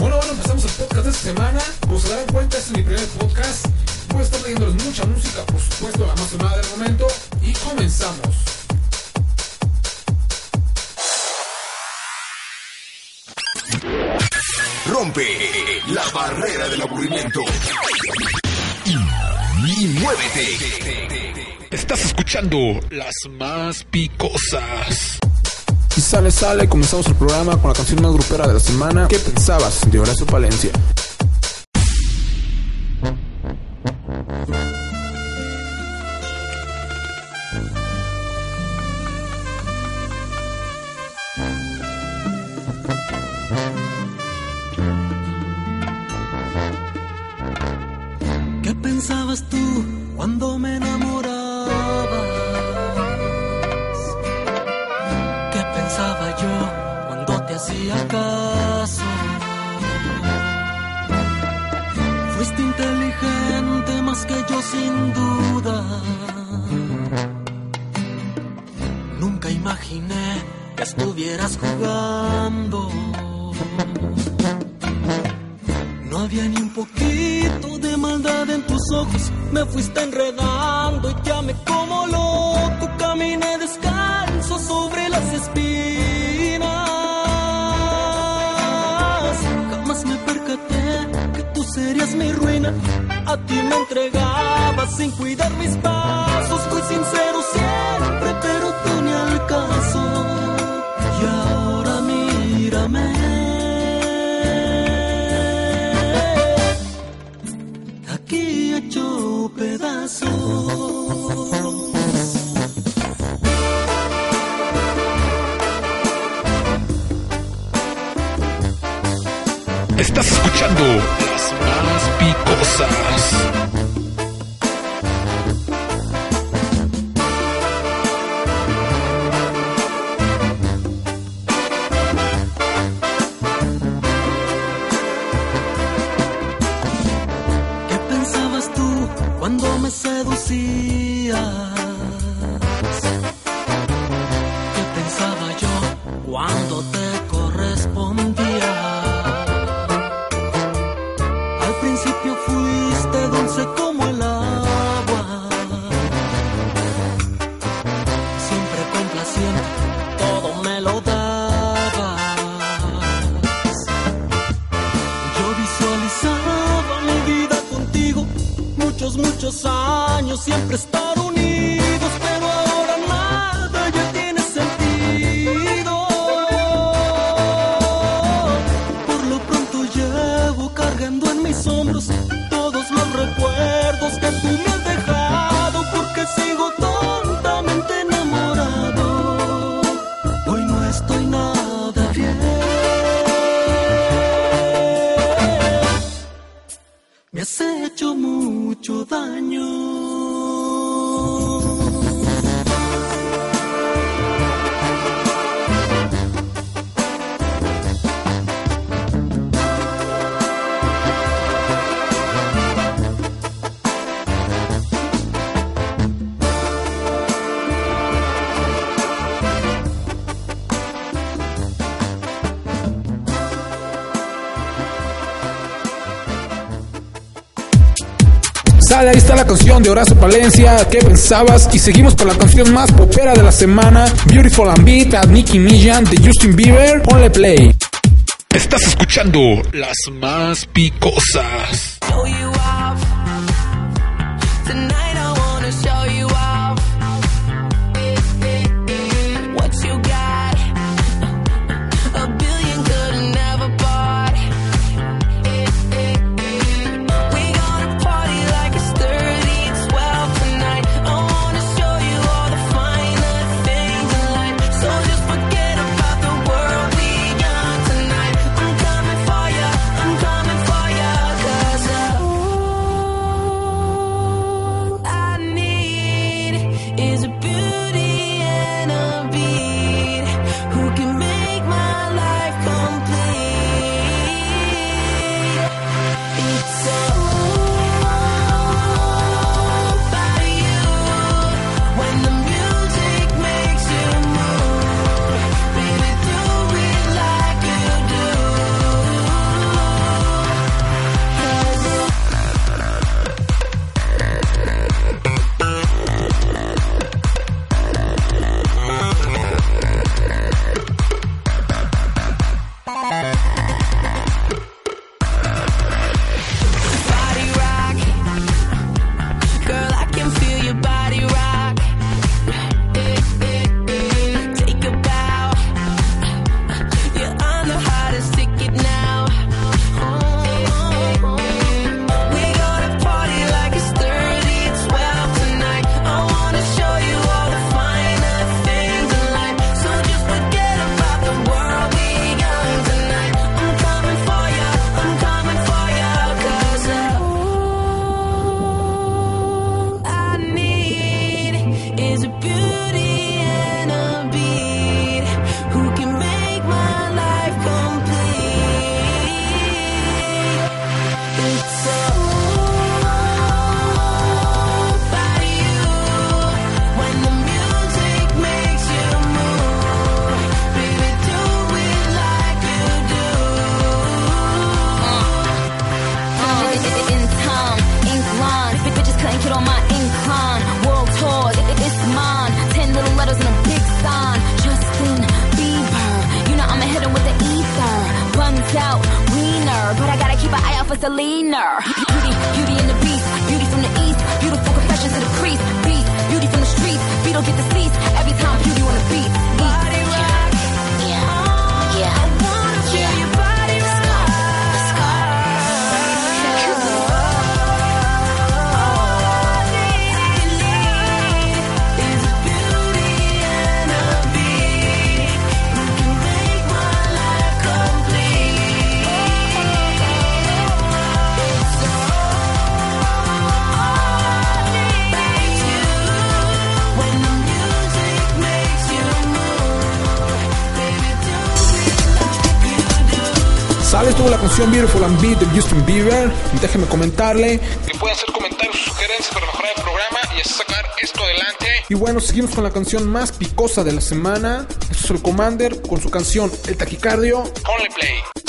Bueno, bueno, empezamos el podcast de esta semana. Como se darán cuenta, este es mi primer podcast. Voy a estar leyéndoles mucha música, por supuesto, la más sonada del momento. Y comenzamos. Rompe la barrera del aburrimiento. Y, muévete. Estás escuchando las más picosas. Sale, sale, comenzamos el programa con la canción más grupera de la semana. ¿Qué pensabas? De Horacio Palencia. ¿Qué pensabas tú cuando me enamorabas? Hacía caso? Fuiste inteligente más que yo sin duda. Nunca imaginé que estuvieras jugando. No había ni un poquito de maldad en tus ojos. Me fuiste enredando y llamé como loco. Caminé descalzo sobre las espinas. Tú serías mi ruina. A ti me entregaba sin cuidar mis pasos. Fui sincero siempre, pero tú ni al caso. En mis hombros todos los recuerdos que tú me has dejado, porque sigo tontamente enamorado. Hoy no estoy nada bien. Me has hecho mucho daño. Ahí está la canción de Horacio Palencia. ¿Qué pensabas? Y seguimos con la canción más popera de la semana. Beautiful and Beat a Nicki Minaj de Justin Bieber. Ponle play. Estás escuchando las más picosas. Sale estuvo la canción Beautiful and Beat de Justin Bieber. Y déjeme comentarle que puede hacer comentarios sugerencias para mejorar el programa y así sacar esto adelante. Y bueno, seguimos con la canción más picosa de la semana. Esto es el Commander con su canción El Taquicardio. Ponle play.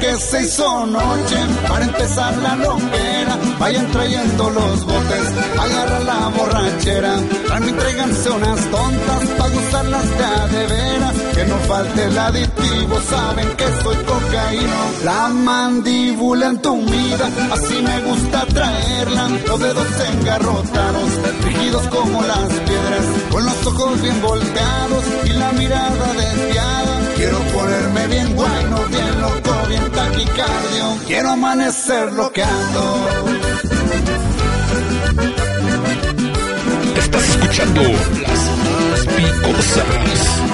Que se hizo noche para empezar la loquera. Vayan trayendo los botes, agarra la borrachera. También tráiganse unas tontas para gustarlas de a de veras. Que no falte el aditivo, saben que soy cocaíno. La mandíbula entumida, así me gusta traerla. Los dedos engarrotados, rígidos como las piedras. Con los ojos bien volteados y la mirada desviada. Quiero ponerme bien bueno, bien loco, bien taquicardio. Quiero amanecer loqueando. Estás escuchando las más picosas.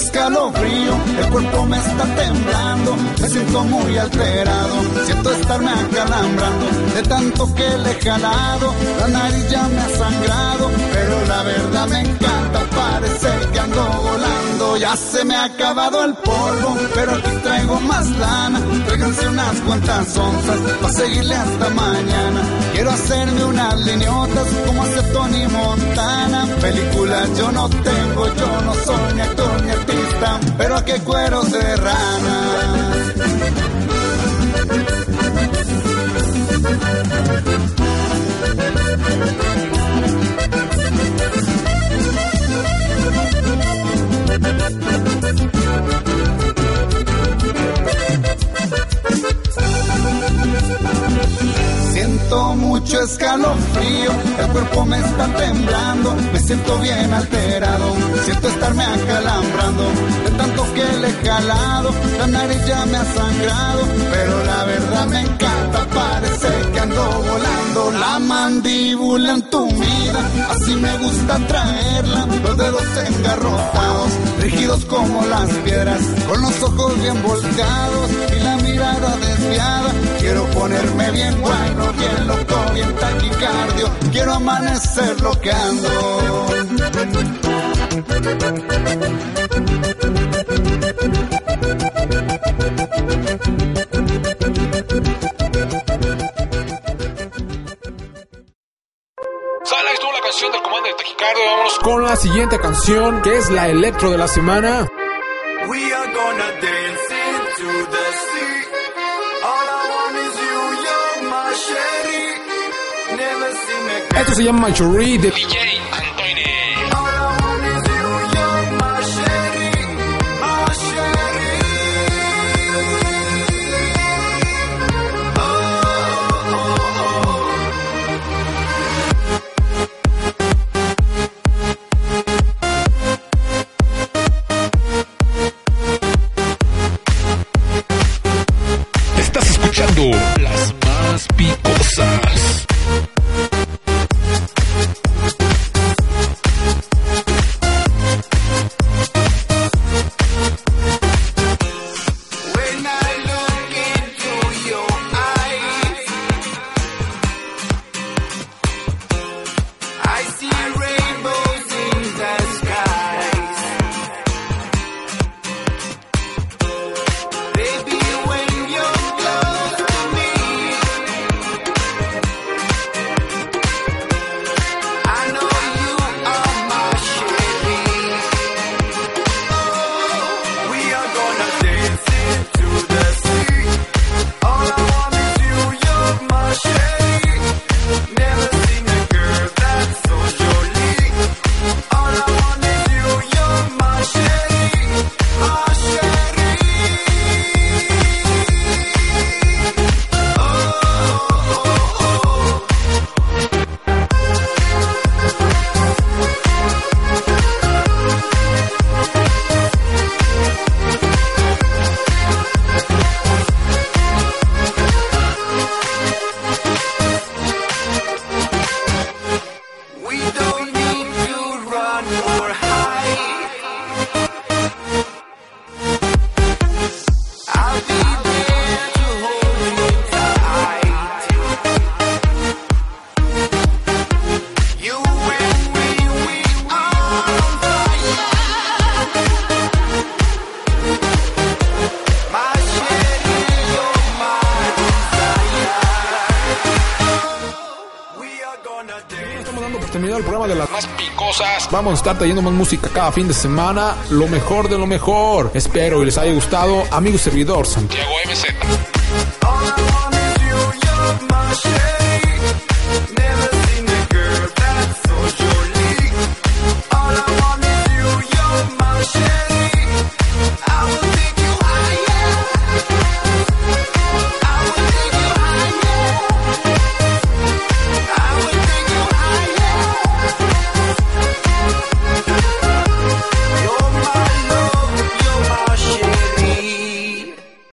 Escalofrío, el cuerpo me está temblando, me siento muy alterado, siento estarme acalambrando, de tanto que le he jalado, la nariz ya me ha sangrado, pero la verdad me encanta, parece que ando volando, ya se me ha acabado el polvo, pero aquí traigo más lana, tráiganse unas cuantas onzas, para seguirle hasta mañana, quiero hacerme unas lineotas, como hace Tony Montana, película yo no tengo, yo no soy ni actor ni artista, pero a qué cueros de rana. Mucho escalofrío, el cuerpo me está temblando, me siento bien alterado, siento estarme acalambrando, de tanto que le he jalado, la nariz ya me ha sangrado, pero la verdad me encanta, parece que ando volando, la mandíbula entumida, así me gusta traerla, los dedos engarrotados, rígidos como las piedras, con los ojos bien volteados y la mirada desviada, quiero ponerme bien bueno, bien loco, bien taquicardio, quiero amanecer loqueando. Sale estuvo la canción del Commander de Taquicardio. Vámonos con la siguiente canción, que es la electro de la semana. We are gonna dance into the sea. Esto se llama Machorie de DJ las más picosas. Vamos a estar trayendo más música cada fin de semana, lo mejor de lo mejor. Espero y les haya gustado, amigo servidor Santiago MZ.